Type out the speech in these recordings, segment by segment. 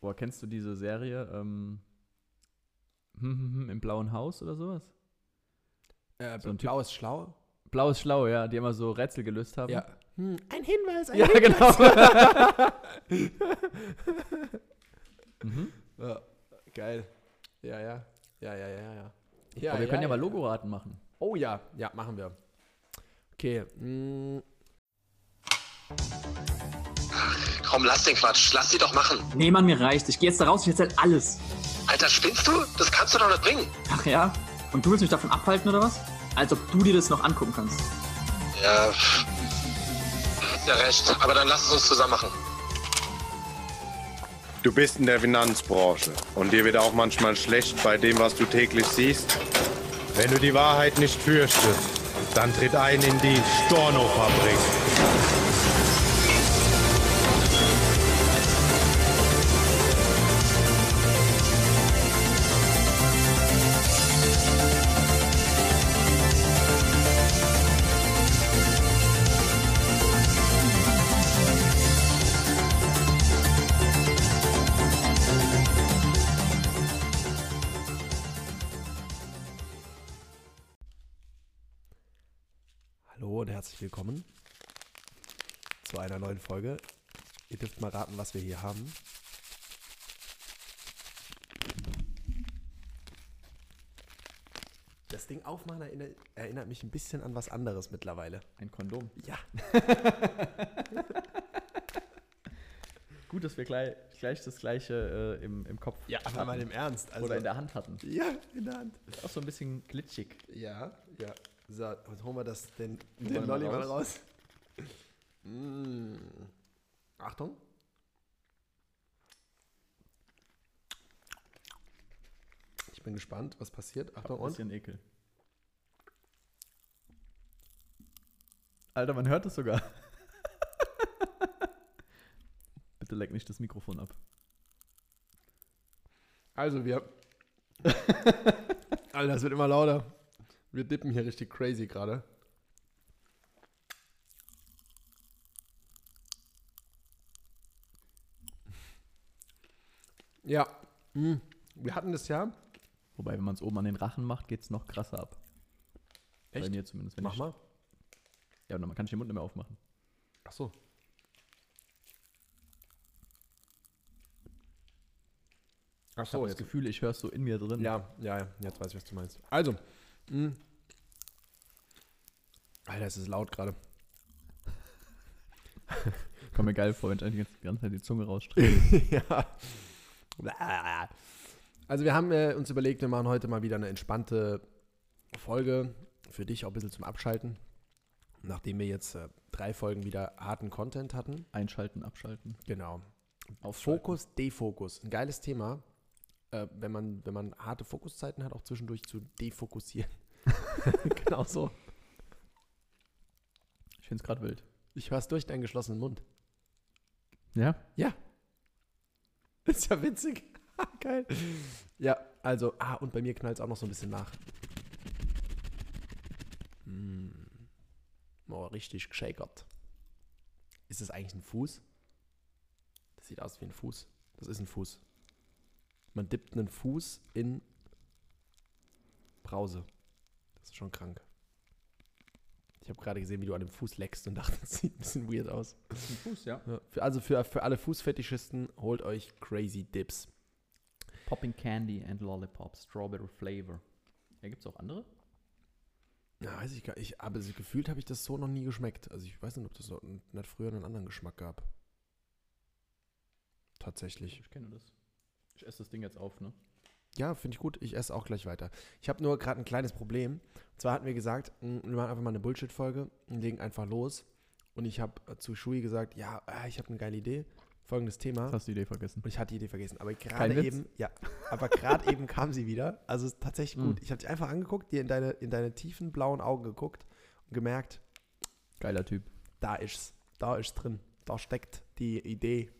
Boah, kennst du diese Serie ähm, hm, hm, hm, im blauen Haus oder sowas? Äh, So ein Typ- Blau ist schlau. Blau ist schlau, ja, die immer so Rätsel gelöst haben. Ja. Hm, ein Hinweis, ein Ja, Hinweis. genau. mhm. Ja, geil. Ja, ja. Ja, ja, ja, ja. ja Aber wir können ja, mal Logoraten machen. Oh ja, ja, machen wir. Okay. Mm, Komm, lass den Quatsch. Lass sie doch machen. Nee, Mann, mir reicht. Ich gehe jetzt da raus, ich erzähl alles. Alter, spinnst du? Das kannst du doch nicht bringen. Ach ja? Und du willst mich davon abhalten oder was? Als ob du dir das noch angucken kannst. Ja, hast ja recht. Aber dann lass es uns zusammen machen. Du bist in der Finanzbranche und dir wird auch manchmal schlecht bei dem, was du täglich siehst. Wenn du die Wahrheit nicht fürchtest, dann tritt ein in die Storno-Fabrik. Zu einer neuen Folge. Ihr dürft mal raten, was wir hier haben. Das Ding aufmachen erinnert, erinnert mich ein bisschen an was anderes mittlerweile. Ein Kondom. Ja. Gut, dass wir gleich, gleich das gleiche äh, im, im Kopf Ja, aber hatten. mal im Ernst. Also, Oder in der Hand hatten. Ja, in der Hand. Ist auch so ein bisschen glitschig. Ja, ja. So, holen wir das, den, den Lolli mal raus. Raus. Mm. Achtung. Ich bin gespannt, was passiert. Achtung Ein und. bisschen Ekel. Alter, man hört es sogar. Bitte leck nicht das Mikrofon ab. Also wir. Alter, es wird immer lauter. Wir dippen hier richtig crazy gerade. Ja. mm. Wir hatten das ja. Wobei, wenn man es oben an den Rachen macht, geht es noch krasser ab. Bei Echt? mir zumindest. Wenn Mach ich, mal. Ja, und dann kann ich den Mund nicht mehr aufmachen. Ach so. Ach Ich habe das Gefühl, ich höre es so in mir drin. Ja, ja, ja, jetzt weiß ich, was du meinst. Also. mh. Alter, es ist laut gerade. Kommt mir geil vor, wenn ich eigentlich die ganze Zeit die Zunge rausstrecke. ja. Also wir haben äh, uns überlegt, wir machen heute mal wieder eine entspannte Folge. Für dich auch ein bisschen zum Abschalten. Nachdem wir jetzt äh, drei Folgen wieder harten Content hatten. Einschalten, abschalten. Genau. Fokus, Defokus. Ein geiles Thema. Äh, wenn, man, wenn man harte Fokuszeiten hat, auch zwischendurch zu defokussieren. genau so. Ich finde es gerade wild. Ich hör's durch deinen geschlossenen Mund. Ja? Ja. Ist ja witzig. Geil. Ja, also, ah, und bei mir knallt es auch noch so ein bisschen nach. Mm. Oh, richtig geschäkert. Ist das eigentlich ein Fuß? Das sieht aus wie ein Fuß. Das ist ein Fuß. Man dippt einen Fuß in Brause. Das ist schon krank. Ich habe gerade gesehen, wie du an dem Fuß leckst und dachte, das sieht ein bisschen weird aus. Ein Fuß, ja. Also für, für alle Fußfetischisten, holt euch Crazy Dips. Popping Candy and Lollipop, Strawberry Flavor. Ja, gibt es auch andere? Ja, weiß ich gar nicht. Ich, aber gefühlt habe ich das so noch nie geschmeckt. Also ich weiß nicht, ob das so nicht früher einen anderen Geschmack gab. Tatsächlich. Ich kenne das. Ich esse das Ding jetzt auf, ne? Ja, finde ich gut. Ich esse auch gleich weiter. Ich habe nur gerade ein kleines Problem. Und zwar hatten wir gesagt, mh, wir machen einfach mal eine Bullshit-Folge und legen einfach los. Und ich habe äh, zu Shui gesagt, ja, äh, ich habe eine geile Idee. Folgendes Thema. Jetzt hast du die Idee vergessen. Und ich hatte die Idee vergessen. Aber gerade eben, ja, aber gerade eben kam sie wieder. Also es ist tatsächlich gut. Mm. Ich habe dich einfach angeguckt, dir in deine, in deine tiefen blauen Augen geguckt und gemerkt, Geiler Typ. da ist's. Da ist drin. Da steckt die Idee.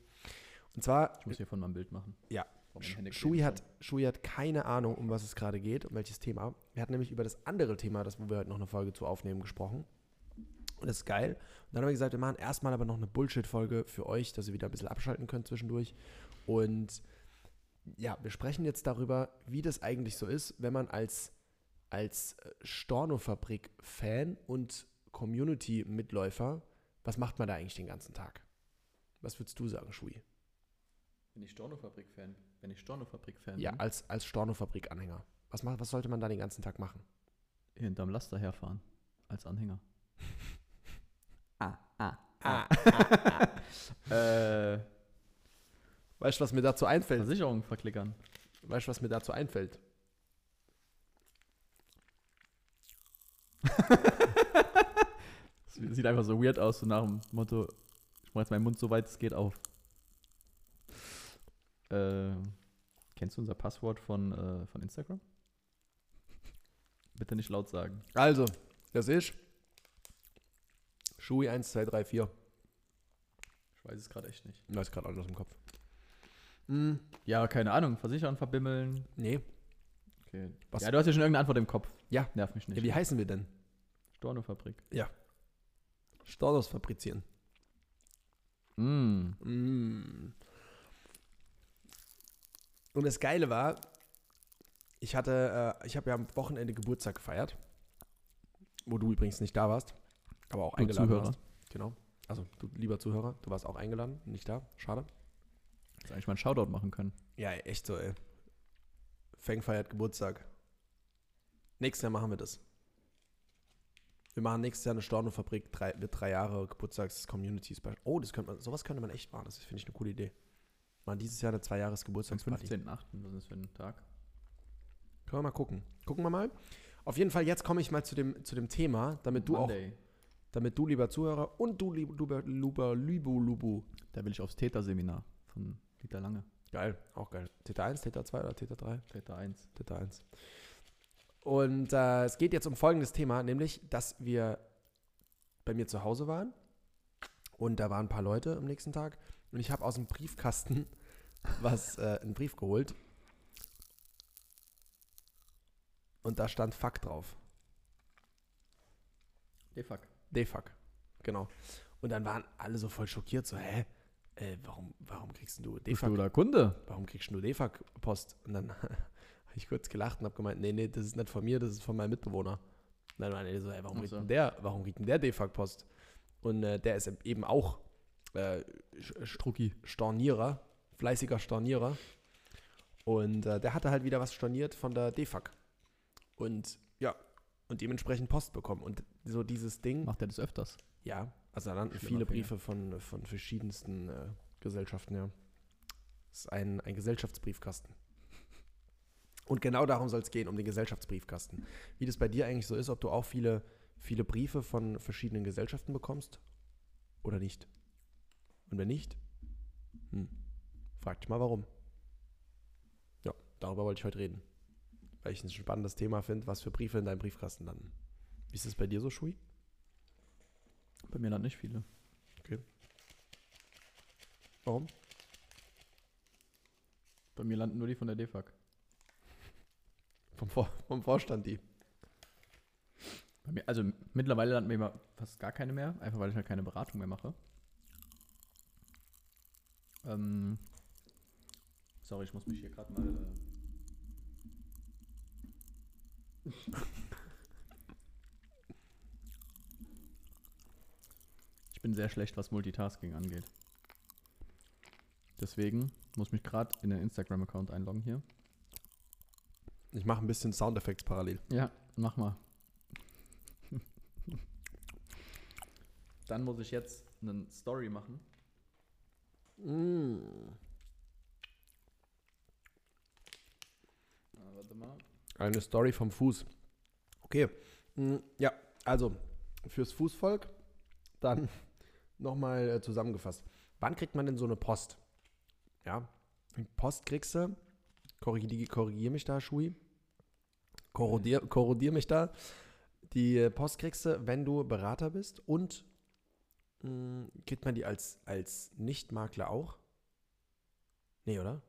Und zwar, Ich muss hier von meinem Bild machen. ja, Kleben hat, Schui hat keine Ahnung, um was es gerade geht, um welches Thema. Wir hatten nämlich über das andere Thema, das wo wir heute noch eine Folge zu aufnehmen, gesprochen. Und das ist geil. Und dann haben wir gesagt, wir machen erstmal aber noch eine Bullshit-Folge für euch, dass ihr wieder ein bisschen abschalten könnt zwischendurch. Und ja, wir sprechen jetzt darüber, wie das eigentlich so ist, wenn man als, als äh, Storno-Fabrik-Fan und Community-Mitläufer, was macht man da eigentlich den ganzen Tag? Was würdest du sagen, Schui? Bin ich Storno-Fabrik-Fan? Wenn ich Storno-Fabrik-Fan Ja, als, als Storno-Fabrik-Anhänger. Was, macht- was sollte man da den ganzen Tag machen? hinterm Laster herfahren. Als Anhänger. ah, ah, Ah, Äh, Weißt du, was mir dazu einfällt? Versicherung verklickern. Weißt du, was mir dazu einfällt? Sieht einfach so weird aus, so nach dem Motto, ich mach jetzt meinen Mund so weit es geht auf. Äh, kennst du unser Passwort von, äh, von Instagram? Bitte nicht laut sagen. Also, das ist Schui 1, 2, 3, 4. Ich weiß es gerade echt nicht. Ich weiß gerade alles dem Kopf. Hm, Ja, keine Ahnung. Versichern, verbimmeln. nee. Okay. Was- Ja, du hast ja schon irgendeine Antwort im Kopf. Ja. Nerv mich nicht. Ja, wie heißen wir denn? Stornofabrik. Stornos fabrizieren. Mm. Mm. Und das Geile war, ich hatte, äh, ich habe ja am Wochenende Geburtstag gefeiert, wo du übrigens nicht da warst, aber auch Du eingeladen Zuhörer. warst. Genau. Also, du lieber Zuhörer, du warst auch eingeladen, nicht da. Schade. Hättest eigentlich mal einen Shoutout machen können. Ja, echt so, ey. Feng feiert Geburtstag. Nächstes Jahr machen wir das. Wir machen nächstes Jahr eine Stornofabrik, drei, wird drei Jahre Geburtstags-Community-Special. Oh, das könnte man, sowas könnte man echt machen. Das finde ich eine coole Idee. Machen dieses Jahr eine zwei Jahres Am Geburtstagsparty. 15.8. Was ist das für ein Tag? Können wir mal gucken. Gucken wir mal. Auf jeden Fall, jetzt komme ich mal zu dem, zu dem Thema, damit du auch, Monday. damit du, lieber Zuhörer, und du, lieber, lieber, lieber Lubu, Lubu. Da will ich aufs Täter-Seminar von Dieter Lange. Geil, auch geil. Täter 1, Täter 2 oder Täter 3? Täter 1. Täter 1. Und äh, es geht jetzt um folgendes Thema, nämlich, dass wir bei mir zu Hause waren und da waren ein paar Leute am nächsten Tag und ich habe aus dem Briefkasten was, äh, einen Brief geholt und da stand Fuck drauf. De fuck. D-Fuck. Genau. Und dann waren alle so voll schockiert, so, hä? Äh, warum, warum kriegst du Bist D-Fuck? du da Kunde? Warum kriegst du D-Fuck-Post? Und dann habe ich kurz gelacht und habe gemeint, nee, nee, das ist nicht von mir, das ist von meinem Mitbewohner. Und dann waren die so, ey, warum kriegt so. denn der, warum kriegt denn der D-Fuck-Post? Und äh, der ist eben auch äh, Strucki. Stornierer, fleißiger Stornierer. Und äh, der hatte halt wieder was storniert von der D-Fuck. Und ja, und dementsprechend Post bekommen. Und so dieses Ding, Macht er das öfters? ja, also da landen viele. Briefe von, von verschiedensten äh, Gesellschaften, ja. Das ist ein, ein Gesellschaftsbriefkasten. Und genau darum soll es gehen, um den Gesellschaftsbriefkasten. Wie das bei dir eigentlich so ist, ob du auch viele, viele Briefe von verschiedenen Gesellschaften bekommst oder nicht. Und wenn nicht, hm, frag dich mal warum. Ja, darüber wollte ich heute reden. Weil ich ein spannendes Thema finde, was für Briefe in deinem Briefkasten landen. Wie ist es bei dir so, Schui? Bei mir landen nicht viele. Warum? Bei mir landen nur die von der DFAG. Vom, Vor vom Vorstand die. Bei mir, also mittlerweile landen mir immer fast gar keine mehr, einfach weil ich halt keine Beratung mehr mache. Ähm, sorry, ich muss mich hier gerade mal. Äh, ich bin sehr schlecht, was Multitasking angeht. Deswegen muss mich gerade in den Instagram-Account einloggen hier. Ich mache ein bisschen Soundeffekte parallel. Ja, mach mal. Dann muss ich jetzt eine Story machen. Ah, warte mal. Eine Story vom Fuß. Okay. Mm, Ja, also fürs Fußvolk dann nochmal äh, zusammengefasst. Wann kriegt man denn so eine Post? Ja, Post kriegst du. Korrigier, korrigier mich da, Schui. Korrodier, korrodier mich da. Die Post kriegst du, wenn du Berater bist und mh, kriegt man die als, als Nicht-Makler auch? Nee, oder?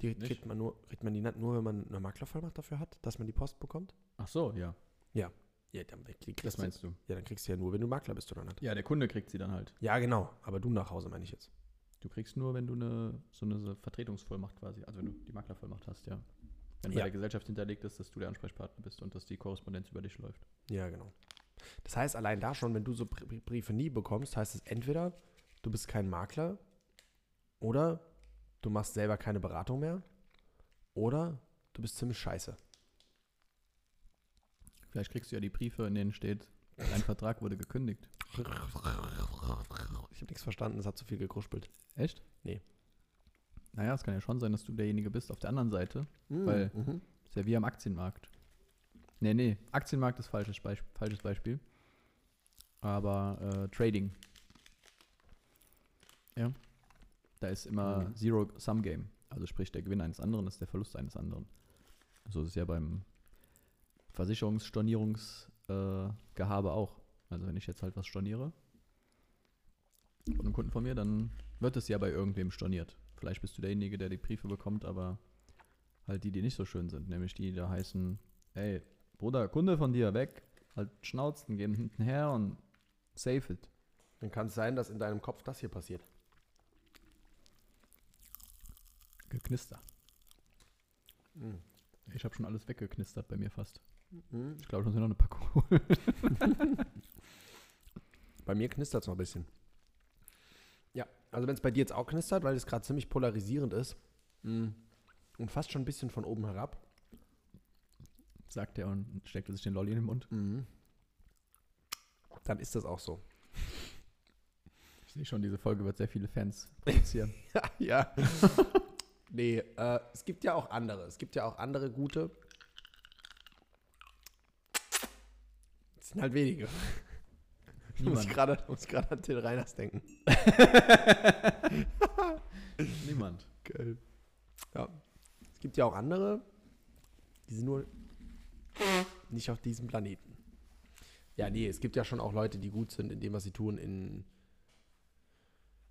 Die Nicht? kriegt man nur, kriegt man die nur, wenn man eine Maklervollmacht dafür hat, dass man die Post bekommt? Ach so, ja. Ja, dann kriegst Das meinst du. Ja, dann kriegst du ja nur, wenn du Makler bist oder nicht. Ja, der Kunde kriegt sie dann halt. Ja, genau. Aber du nach Hause meine ich jetzt. Du kriegst nur, wenn du eine, so eine Vertretungsvollmacht quasi, also wenn du die Maklervollmacht hast, ja. Wenn bei Ja. der Gesellschaft hinterlegt ist, dass du der Ansprechpartner bist und dass die Korrespondenz über dich läuft. Ja, genau. Das heißt, allein da schon, wenn du so Br- Briefe nie bekommst, heißt es entweder, du bist kein Makler oder du machst selber keine Beratung mehr oder du bist ziemlich scheiße. Vielleicht kriegst du ja die Briefe, in denen steht, dein Vertrag wurde gekündigt. Ich habe nichts verstanden, es hat zu viel gekruspelt. Echt? Nee. Naja, es kann ja schon sein, dass du derjenige bist auf der anderen Seite. Weil- mhm. Ist ja wie am Aktienmarkt. Nee, nee, Aktienmarkt ist falsches, Beisp falsches Beispiel. Aber äh, Trading. Ja. Da ist immer Mhm. Zero-Sum-Game. Also sprich, der Gewinn eines anderen ist der Verlust eines anderen. So ist es ja beim Versicherungsstornierungsgehabe äh, auch. Also wenn ich jetzt halt was storniere von einem Kunden von mir, dann wird es ja bei irgendwem storniert. Vielleicht bist du derjenige, der die Briefe bekommt, aber halt die, die nicht so schön sind. Nämlich die, die da heißen, ey, Bruder, Kunde von dir, weg. Halt schnauzen, gehen hinten her und save it. Dann kann es sein, dass in deinem Kopf das hier passiert. Geknister. Mhm. Ich habe schon alles weggeknistert bei mir fast. Mhm. Ich glaube, ich muss mir noch eine Packung holen. Bei mir knistert es noch ein bisschen. Ja, also wenn es bei dir jetzt auch knistert, weil es gerade ziemlich polarisierend ist mm, und fast schon ein bisschen von oben herab. sagt er und steckte sich den Lolli in den Mund. Mhm. Dann ist das auch so. Ich sehe schon, diese Folge wird sehr viele Fans produzieren. Ja, ja. nee, äh, es gibt ja auch andere. Es gibt ja auch andere gute. Es sind halt wenige. Ich muss Niemand. gerade an Till Reiners denken. Niemand. Geil. Ja. Es gibt ja auch andere, die sind nur nicht auf diesem Planeten. Ja, nee, es gibt ja schon auch Leute, die gut sind in dem, was sie tun, in,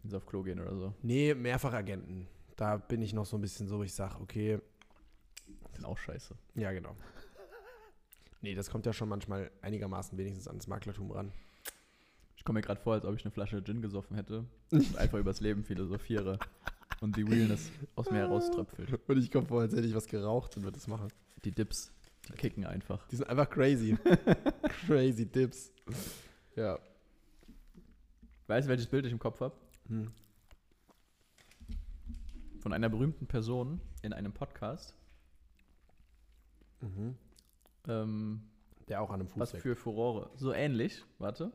Ins auf Klo gehen oder so. nee, Mehrfachagenten. Da bin ich noch so ein bisschen so, ich sag, okay, Sind auch scheiße. ja, genau. Nee, das kommt ja schon manchmal einigermaßen wenigstens ans Maklertum ran. Ich komme mir gerade vor, als ob ich eine Flasche Gin gesoffen hätte und einfach übers Leben philosophiere und die Realness aus mir herauströpfelt. Und ich komme vor, als hätte ich was geraucht und würde das machen. Die Dips, die kicken einfach. Die sind einfach crazy. crazy Dips. Ja. Weißt du, welches Bild ich im Kopf habe? Hm. Von einer berühmten Person in einem Podcast. Mhm. Ähm, Der auch an einem Fuß was für Furore. So ähnlich. Warte,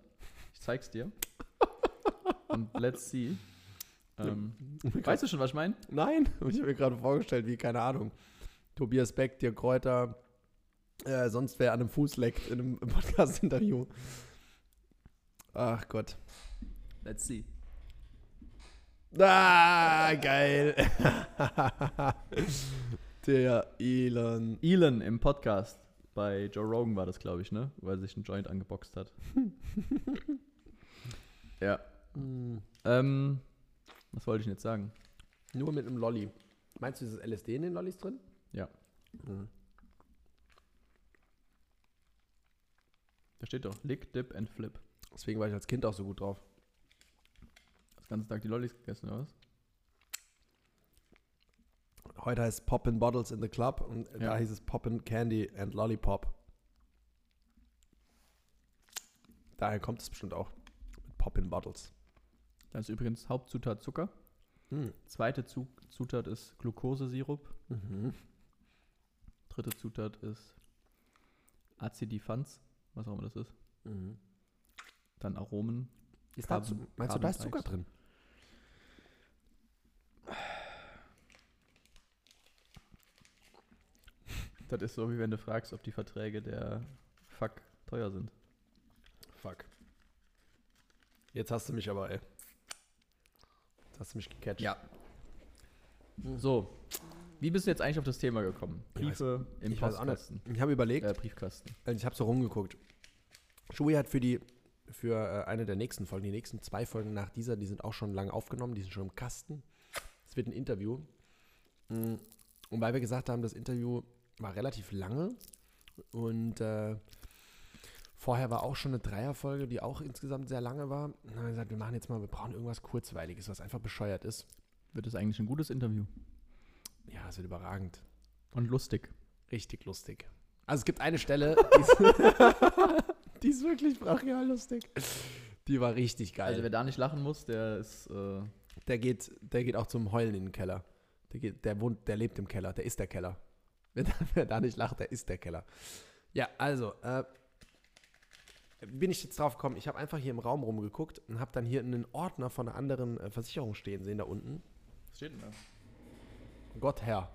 ich zeig's dir. Und let's see. Ähm, weißt du schon, was ich meine? Nein, ich habe mir gerade vorgestellt, wie, keine Ahnung, Tobias Beck, Dirk Kräuter, äh, sonst wer an einem Fuß leckt in einem Podcast-Interview. Ach Gott. Let's see. Ah, geil. Der Elon. Elon im Podcast. Bei Joe Rogan war das, glaube ich, ne? Weil er sich einen Joint angeboxt hat. ja. Hm, Ähm, was wollte ich denn jetzt sagen? Nur mit einem Lolli. Meinst du, ist das LSD in den Lollis drin? Ja. Mhm. Da steht doch Lick, Dip and Flip. Deswegen war ich als Kind auch so gut drauf. Das ganze Tag die Lollis gegessen, oder was? Heute heißt Poppin' Bottles in the Club und da Ja. hieß es Poppin' Candy and Lollipop. Daher kommt es bestimmt auch. Mit Poppin' Bottles. Da ist übrigens Hauptzutat Zucker. Mhm. Zweite Zu Zutat ist Glukosesirup. Mhm. Dritte Zutat ist Acidifans, was auch immer das ist. Mhm. Dann Aromen. Ist da, Carbon- Zu- meinst du, da ist Carbon Zucker drin? Das ist so, wie wenn du fragst, ob die Verträge der Fuck teuer sind. Fuck. Jetzt hast du mich aber, ey. Jetzt hast du mich gecatcht. Ja. So, wie bist du jetzt eigentlich auf das Thema gekommen? Ich weiß- Briefe im Ich weiß. Postkasten. Ich habe überlegt, Äh, Briefkasten. äh, ich habe so rumgeguckt. Shui hat für die für äh, eine der nächsten Folgen, die nächsten zwei Folgen nach dieser, die sind auch schon lang aufgenommen, die sind schon im Kasten. Es wird ein Interview. Mm, Und weil wir gesagt haben, das Interview war relativ lange und äh, Vorher war auch schon eine Dreierfolge, die auch insgesamt sehr lange war. Und dann haben wir gesagt, wir machen jetzt mal, wir brauchen irgendwas Kurzweiliges, was einfach bescheuert ist. Wird es eigentlich ein gutes Interview. Ja, es wird überragend. Und lustig. Richtig lustig. Also es gibt eine Stelle, die ist, die ist wirklich brachial lustig. Die war richtig geil. Also wer da nicht lachen muss, der ist. Äh, der, geht, der geht auch zum Heulen in den Keller. Der, geht, der, wohnt, der lebt im Keller, der ist der Keller. Wer da, wer da nicht lacht, der ist der Keller. Ja, also, äh, bin ich jetzt drauf gekommen, ich habe einfach hier im Raum rumgeguckt und habe dann hier einen Ordner von einer anderen äh, Versicherung stehen sehen, da unten. was steht denn da? Gott Herr.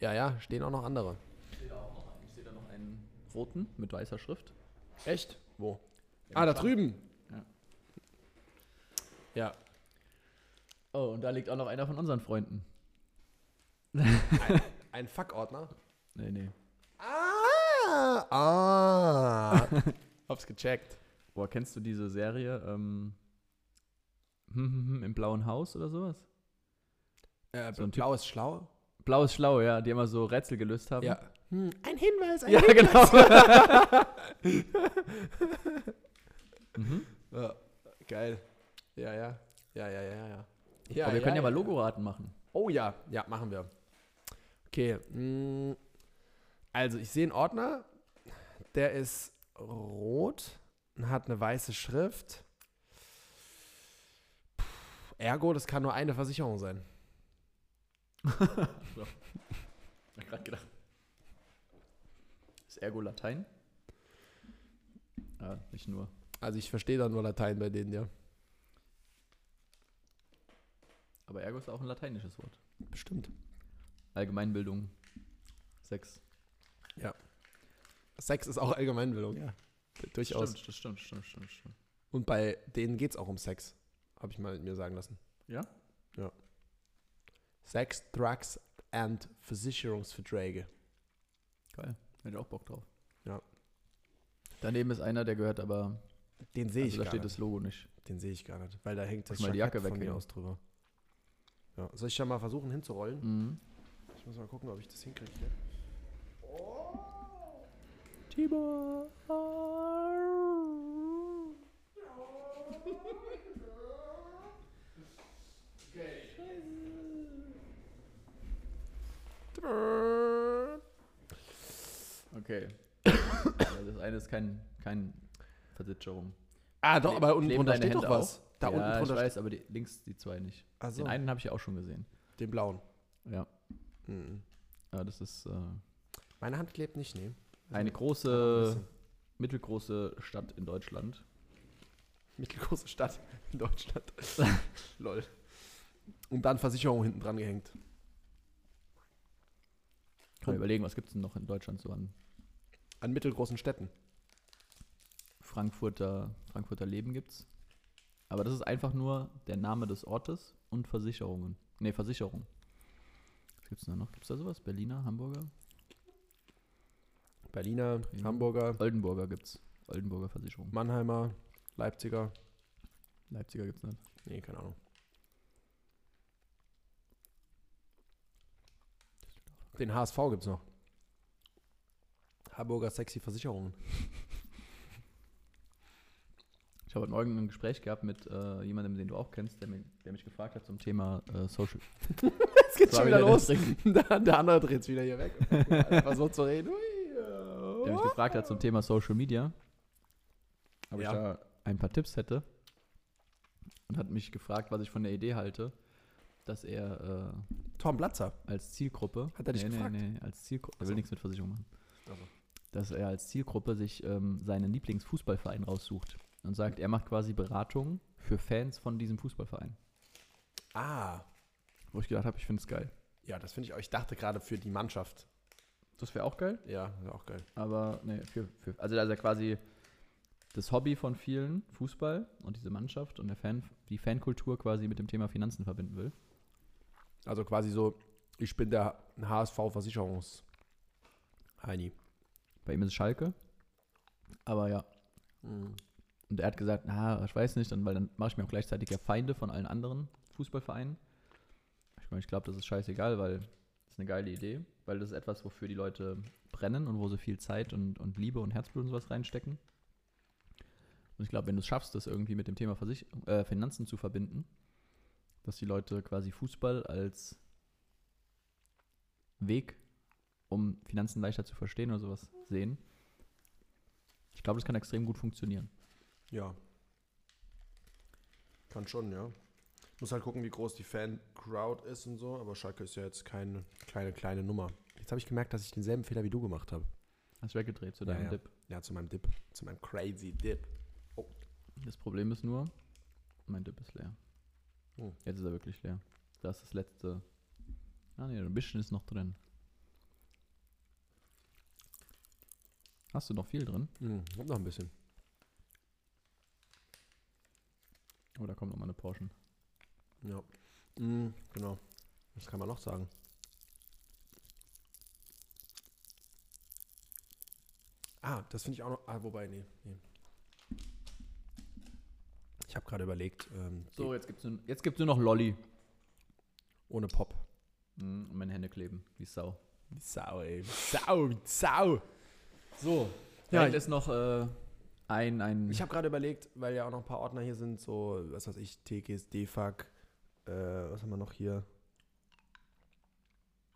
Ja, ja, stehen auch noch andere. Ich sehe da auch noch einen. Ich sehe da noch einen roten mit weißer Schrift. Echt? Wo? Im ah, da drüben. Ja. Ja. Oh, und da liegt auch noch einer von unseren Freunden. Ein, ein Fuck-Ordner. Nee, nee. Ah! Ah! Hab's gecheckt. Boah, kennst du diese Serie ähm, hm, hm, hm, im blauen Haus oder sowas? Äh, So ein Blau ist schlau. Blau ist schlau, ja, die immer so Rätsel gelöst haben. Ja. Hm, ein Hinweis, ein Ja, Hinweis. genau. mhm. Ja, geil. Ja, ja. Ja, ja, ja, ja. ja Aber wir können ja mal Logoraten machen. Oh ja, ja, machen wir. Okay. mm, Also, ich sehe einen Ordner, der ist rot und hat eine weiße Schrift. Puh, Ergo, das kann nur eine Versicherung sein. Ich hab gerade gedacht. Ist Ergo Latein? Ja, nicht nur. Also, ich verstehe da nur Latein bei denen, ja. Aber Ergo ist auch ein lateinisches Wort. Bestimmt. Allgemeinbildung 6. Sex ist auch Allgemeinbildung, ja. Durchaus. Stimmt, das stimmt, stimmt, stimmt, stimmt. Und bei denen geht es auch um Sex. Habe ich mal mir sagen lassen. Ja? Sex, Drugs and Versicherungsverträge. Geil. Hätte ich auch Bock drauf. Ja. Daneben ist einer, der gehört aber. Den sehe Also ich da gar steht nicht. das Logo nicht. Den sehe ich gar nicht, weil da hängt das mal die Jacke von mir aus drüber. Ja. Soll ich ja mal versuchen hinzurollen? Mhm. Ich muss mal gucken, ob ich das hinkriege. hier. Tibor. Okay. Das eine ist kein, kein Versicherung. Ah, doch, aber unten drunter steht Hände doch was. Da ja, unten drunter ich weiß, aber die, links die zwei nicht. Ach so, Den einen habe ich ja auch schon gesehen. den blauen. Ja. Mhm. ja das ist äh, Meine Hand klebt nicht, nee. eine Ein große, bisschen. mittelgroße Stadt in Deutschland. Mittelgroße Stadt in Deutschland. Lol. Und dann Versicherung hinten dran gehängt. Kann man überlegen, was gibt es denn noch in Deutschland so an An mittelgroßen Städten. Frankfurter, Frankfurter Leben gibt's. Aber das ist einfach nur der Name des Ortes und Versicherungen. Nee, Versicherung. Was gibt's da noch? Gibt's da sowas? Berliner, Hamburger? Berliner, Ja. Hamburger, Oldenburger gibt's. Oldenburger Versicherung. Mannheimer, Leipziger. Leipziger gibt's nicht. Nee, keine Ahnung. Den HSV gibt's noch. Hamburger Sexy Versicherungen. Ich habe heute Morgen ein Gespräch gehabt mit äh, jemandem, den du auch kennst, der, mir, der mich gefragt hat zum Thema äh, Social. Geht's war schon wieder wieder der los. Der, der andere dreht's wieder hier weg. Was so zu reden. Ui, der mich gefragt hat zum Thema Social Media. Ob Ja. ich da ein paar Tipps hätte. Und hat mich gefragt, was ich von der Idee halte, dass er äh, Tom Platzer. als Zielgruppe. Hat er dich nee, gefragt? Nee, nee, als Zielgruppe. Er will so. nichts mit Versicherung machen. Ach so. Dass er als Zielgruppe sich ähm, seinen Lieblingsfußballverein raussucht und sagt, er macht quasi Beratung für Fans von diesem Fußballverein. Ah. Wo ich gedacht habe, ich finde es geil. Ja, das finde ich auch. Ich dachte gerade für die Mannschaft. Das wäre auch geil. Ja, wäre auch geil. Aber nee, für, für, also da ist ja quasi das Hobby von vielen, Fußball und diese Mannschaft und der Fan, die Fankultur quasi mit dem Thema Finanzen verbinden will. Also quasi so, ich bin der HSV-Versicherungs. Heini. Bei ihm ist es Schalke. Aber ja. Mhm. Und er hat gesagt, na, ich weiß nicht, dann, weil dann mache ich mir auch gleichzeitig ja Feinde von allen anderen Fußballvereinen. Ich meine, ich glaube, das ist scheißegal, weil ist eine geile Idee, weil das ist etwas, wofür die Leute brennen und wo sie viel Zeit und, und Liebe und Herzblut und sowas reinstecken. Und ich glaube, wenn du es schaffst, das irgendwie mit dem Thema Versich äh, Finanzen zu verbinden, dass die Leute quasi Fußball als Weg, um Finanzen leichter zu verstehen oder sowas sehen. Ich glaube, das kann extrem gut funktionieren. Ja. Kann schon, ja. Muss halt gucken, wie groß die Fan-Crowd ist und so, aber Schalke ist ja jetzt keine kleine, kleine Nummer. Jetzt habe ich gemerkt, dass ich denselben Fehler wie du gemacht habe. Hast du weggedreht zu Ja, deinem ja. Dip. Ja, zu meinem Dip. Zu meinem crazy Dip. Das Problem ist nur, mein Dip ist leer. Oh. Jetzt ist er wirklich leer. Da ist das letzte. Ah ne, ein bisschen ist noch drin. Hast du noch viel drin? Hm, ich hab noch ein bisschen. Oh, da kommt noch mal eine Portion. Ja. Hm, genau. Was kann man noch sagen? Ah, das finde ich auch noch. Ah, wobei, nee. nee. Ich habe gerade überlegt, ähm, So, jetzt gibt's nur, jetzt gibt's nur noch Lolli. ohne Pop. Mm, Und meine Hände kleben, wie Sau. Wie Sau, ey. Wie Sau, wie Sau. So. Ja, jetzt ist noch äh, ein, ein. Ich habe gerade überlegt, weil ja auch noch ein paar Ordner hier sind, so, was weiß ich, TKs, DFAG, äh, was haben wir noch hier?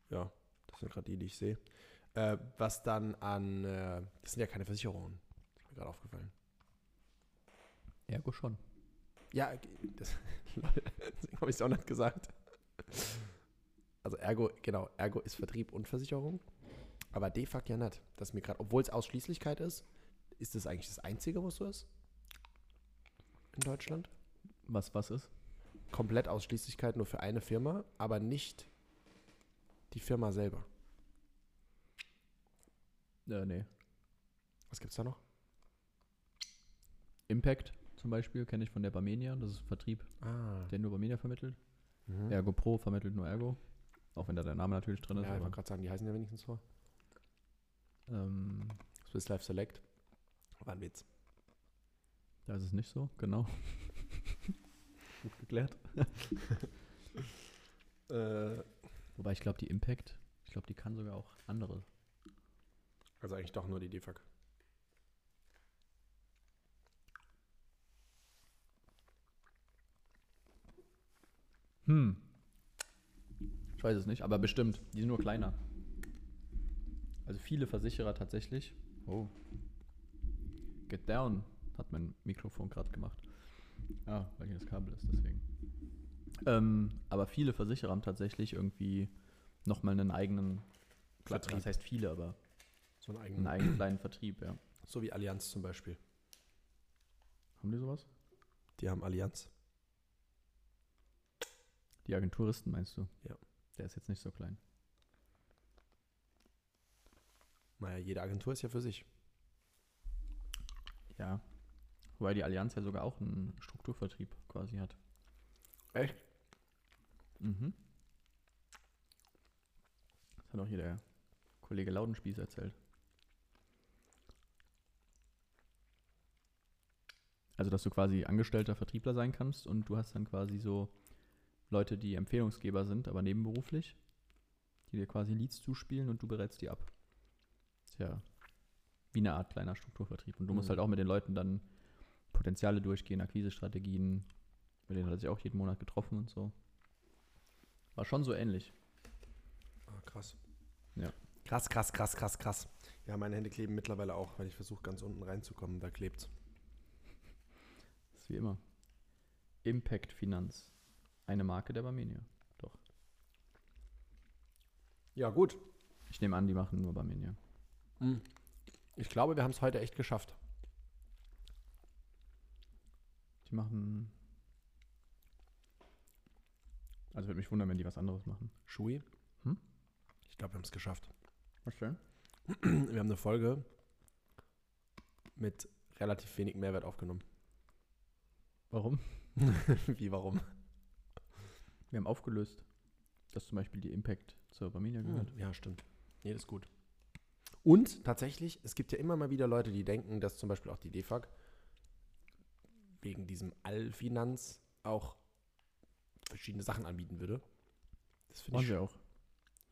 Ja, das sind gerade die, die ich sehe. Äh, was dann an, äh, das sind ja keine Versicherungen, ist mir gerade aufgefallen. Ergo schon. Ja, das, deswegen habe ich es auch nicht gesagt. Also Ergo, genau, Ergo ist Vertrieb und Versicherung, aber DFAG ja nicht. Das ist mir gerade, obwohl es Ausschließlichkeit ist, ist das eigentlich das Einzige, was so ist? In Deutschland? Was, was ist? komplett Ausschließlichkeit nur für eine Firma, aber nicht die Firma selber. Äh, nee. Was gibt's da noch? Impact zum Beispiel kenne ich von der Barmenia. Das ist ein Vertrieb, Ah. der nur Barmenia vermittelt. Mhm. Ergo Pro vermittelt nur Ergo. Auch wenn da der Name natürlich drin ist. Ja, ich wollte gerade sagen, die heißen ja wenigstens so. ähm, Swiss Life Select. War ein Witz. da ist es nicht so, genau. Gut geklärt. Äh, Wobei ich glaube, die Impact, ich glaube, die kann sogar auch andere. also eigentlich doch nur die DFAG. Hm. Ich weiß es nicht, aber bestimmt. Die sind nur kleiner. Also viele Versicherer tatsächlich. Oh. Get down, hat mein Mikrofon gerade gemacht. Ah, weil hier das Kabel ist, deswegen. Ähm, aber viele Versicherer haben tatsächlich irgendwie nochmal einen eigenen Vertrieb. Das heißt viele, aber So einen einen eigenen. eigenen kleinen Vertrieb, ja. So wie Allianz zum Beispiel. Haben die sowas? Die haben Allianz. Die Agenturisten meinst du? Ja. Der ist jetzt nicht so klein. Naja, jede Agentur ist ja für sich. Ja. Wobei die Allianz ja sogar auch einen Strukturvertrieb quasi hat. Echt? Mhm. Das hat auch hier der Kollege Laudenspieß erzählt. Also, dass du quasi angestellter Vertriebler sein kannst und du hast dann quasi so Leute, die Empfehlungsgeber sind, aber nebenberuflich, die dir quasi Leads zuspielen und du berätst die ab. Tja, wie eine Art kleiner Strukturvertrieb. Und du musst Mhm. halt auch mit den Leuten dann Potenziale durchgehen, Akquisestrategien. Mit denen hat er sich auch jeden Monat getroffen und so. War schon so ähnlich. Ah, krass. Ja. Krass, krass, krass, krass, krass. Ja, meine Hände kleben mittlerweile auch, weil ich versuche ganz unten reinzukommen. Da klebt's. Das ist wie immer. Impact Finanz. Eine Marke der Barmenia. Doch. Ja, gut. Ich nehme an, die machen nur Barmenia. Ich glaube, wir haben es heute echt geschafft. Die machen. Also würde mich wundern, wenn die was anderes machen. Schui? Hm? Ich glaube, wir haben es geschafft. Denn? Wir haben eine Folge mit relativ wenig Mehrwert aufgenommen. Warum? Wie, warum? Wir haben aufgelöst, dass zum Beispiel die Impact zur Barmenia gehört. Ja, stimmt. Nee, das ist gut. Und tatsächlich, es gibt ja immer mal wieder Leute, die denken, dass zum Beispiel auch die DEFAG wegen diesem Allfinanz auch verschiedene Sachen anbieten würde. Das finde ich wir auch.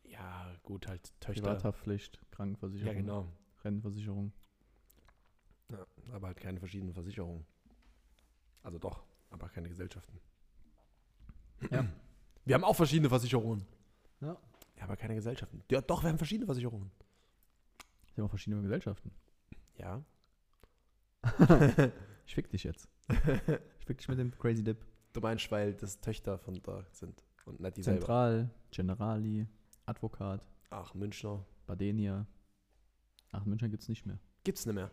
Ja, gut, halt Töchter. Privathaftpflicht, Krankenversicherung, Ja, genau. Rentenversicherung. Ja, aber halt keine verschiedenen Versicherungen. Also doch, aber keine Gesellschaften. Ja. Wir haben auch verschiedene Versicherungen. Ja. Ja, aber keine Gesellschaften. Ja, doch, wir haben verschiedene Versicherungen. Haben auch verschiedene Gesellschaften. Ja. Ich fick dich jetzt. Ich fick dich mit dem Crazy Dip. Du meinst, weil das Töchter von da sind und nicht dieselbe. Zentral, Generali, Advokat, Ach, Münchner. Badenia. Ach, in München gibt's nicht mehr. Gibt's nicht mehr.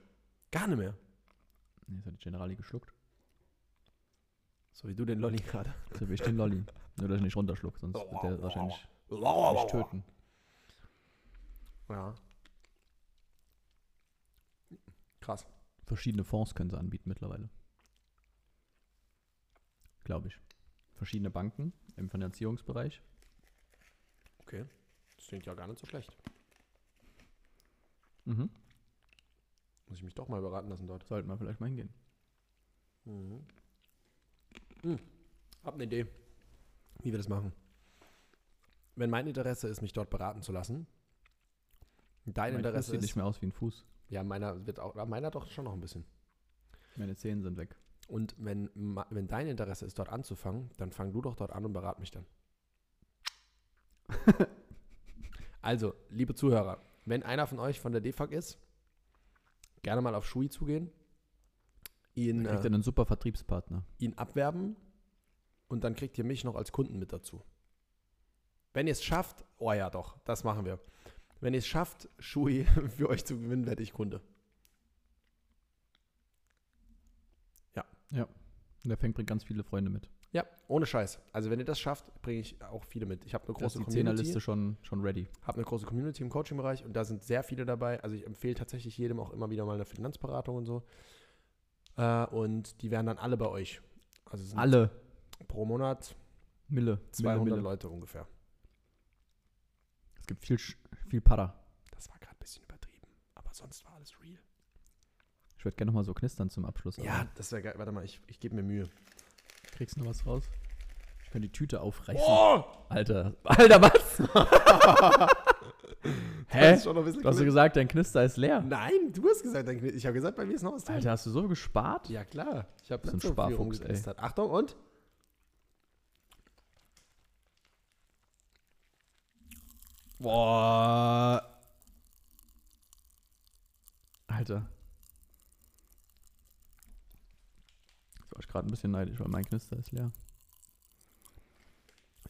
Gar nicht mehr. Nee, jetzt hat die Generali geschluckt. So wie du den Lolli gerade. So wie ich den Lolli. Nur, dass ich nicht runterschluck, sonst wird der wahrscheinlich Mich töten. Ja. Krass. Verschiedene Fonds können sie anbieten mittlerweile. Glaube ich. Verschiedene Banken im Finanzierungsbereich. Okay. Das klingt ja gar nicht so schlecht. Mhm. Muss ich mich doch mal beraten lassen dort. Sollten wir vielleicht mal hingehen. Mhm. Hm. Hab eine Idee, wie wir das machen. Wenn mein Interesse ist, mich dort beraten zu lassen, dein mein Fuß Interesse sieht ist, nicht mehr aus wie ein Fuß. Ja, meiner wird auch, meiner doch schon noch ein bisschen. Meine Zähne sind weg. Und wenn, wenn dein Interesse ist, dort anzufangen, dann fang du doch dort an und berat mich dann. also, liebe Zuhörer, wenn einer von euch von der DFAG ist, gerne mal auf Schui zugehen, ihn, Dann kriegt äh, er einen super Vertriebspartner. ihn abwerben und dann kriegt ihr mich noch als Kunden mit dazu. Wenn ihr es schafft, oh ja doch, das machen wir. Wenn ihr es schafft, Schui für euch zu gewinnen, werde ich Kunde. Und der Feng bringt ganz viele Freunde mit. Ja, ohne Scheiß. Also wenn ihr das schafft, bringe ich auch viele mit. Ich habe eine Da ist große die Community. Schon, schon ready. habe eine große Community im Coaching-Bereich und da sind sehr viele dabei. Also ich empfehle tatsächlich jedem auch immer wieder mal eine Finanzberatung und so. Äh, und die wären dann alle bei euch. Also es sind Alle. pro Monat Mille. 200 Mille, Mille. Leute ungefähr. Es gibt viel, Sch- viel Para. Das war gerade ein bisschen übertrieben, aber sonst war alles real. Ich würde gerne noch mal so knistern zum Abschluss. aber Ja, das wäre geil. Warte mal, ich, ich gebe mir Mühe. Kriegst du noch was raus? Ich kann die Tüte aufreißen. Oh! Alter. Alter, was? Hä? ein Du hast du gesagt, dein Knister ist leer. Nein, du hast gesagt, dein Kni- ich habe gesagt, bei mir ist noch was drin. Alter, hast du so gespart? Ja, klar. Ich habe ein so viel Sparfuchs, rumgeknistert. Achtung und? Boah. Alter. Jetzt war ich gerade ein bisschen neidisch, weil mein Knister ist leer.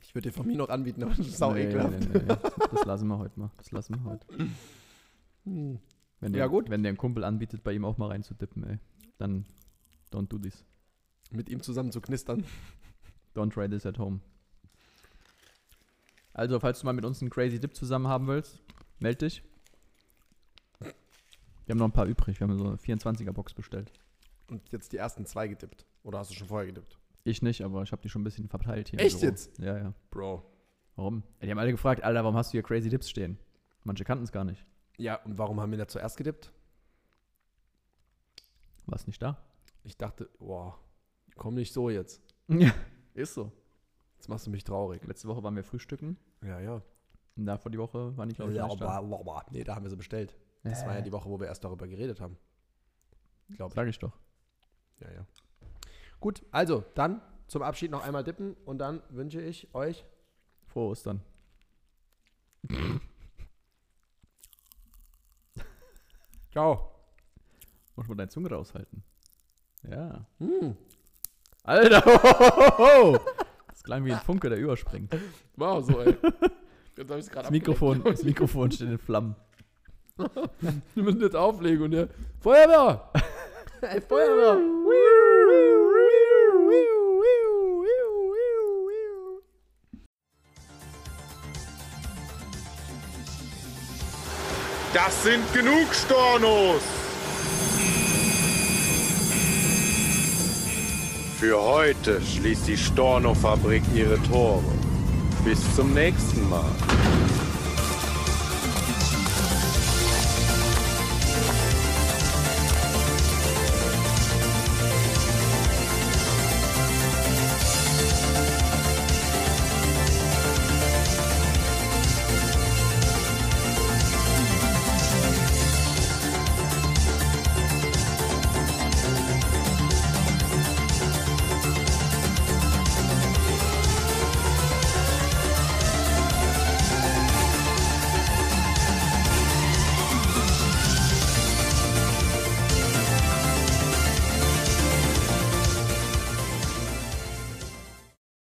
Ich würde dir von mir noch anbieten, aber das ist sau Nee, ekelhaft. nee, nee. Das, lassen wir heute mal. Das lassen wir heute. Hm. Wenn Ja, der, gut. Wenn der ein Kumpel anbietet, bei ihm auch mal reinzudippen, ey, dann don't do this. Mit ihm zusammen zu knistern. Don't try this at home. Also, falls du mal mit uns einen Crazy Dip zusammen haben willst, meld dich. Wir haben noch ein paar übrig. Wir haben so eine 24er-Box bestellt. Und jetzt die ersten zwei getippt. Oder hast du schon vorher getippt? Ich nicht, aber ich habe die schon ein bisschen verteilt hier. Echt jetzt? Ja, ja. Bro. Warum? Die haben alle gefragt, Alter, warum hast du hier Crazy Dips stehen? Manche kannten es gar nicht. Ja, und warum haben wir da zuerst getippt? Warst nicht da? Ich dachte, boah, komm nicht so jetzt. Ja, ist so. Jetzt machst du mich traurig. Letzte Woche waren wir frühstücken. Ja, ja. Und davor die Woche waren die, glaube ich, Ja, da. bla, bla. Nee, da haben wir sie bestellt. Das war ja die Woche, wo wir erst darüber geredet haben. Glaube ich. Sag ich doch. Ja, ja. Gut, also dann zum Abschied noch einmal dippen und dann wünsche ich euch Frohe Ostern. Ciao. Muss mal deine Zunge raushalten. Ja. Hm. Alter! klang wie ein Funke, der überspringt. Wow, so, ey. Jetzt hab ich's grad Das Mikrofon, das Mikrofon steht in Flammen. Wir müssen jetzt auflegen und der Feuerwehr! Ey, Feuerwehr! Das sind genug Stornos! Für heute schließt die Storno-Fabrik ihre Tore. Bis zum nächsten Mal.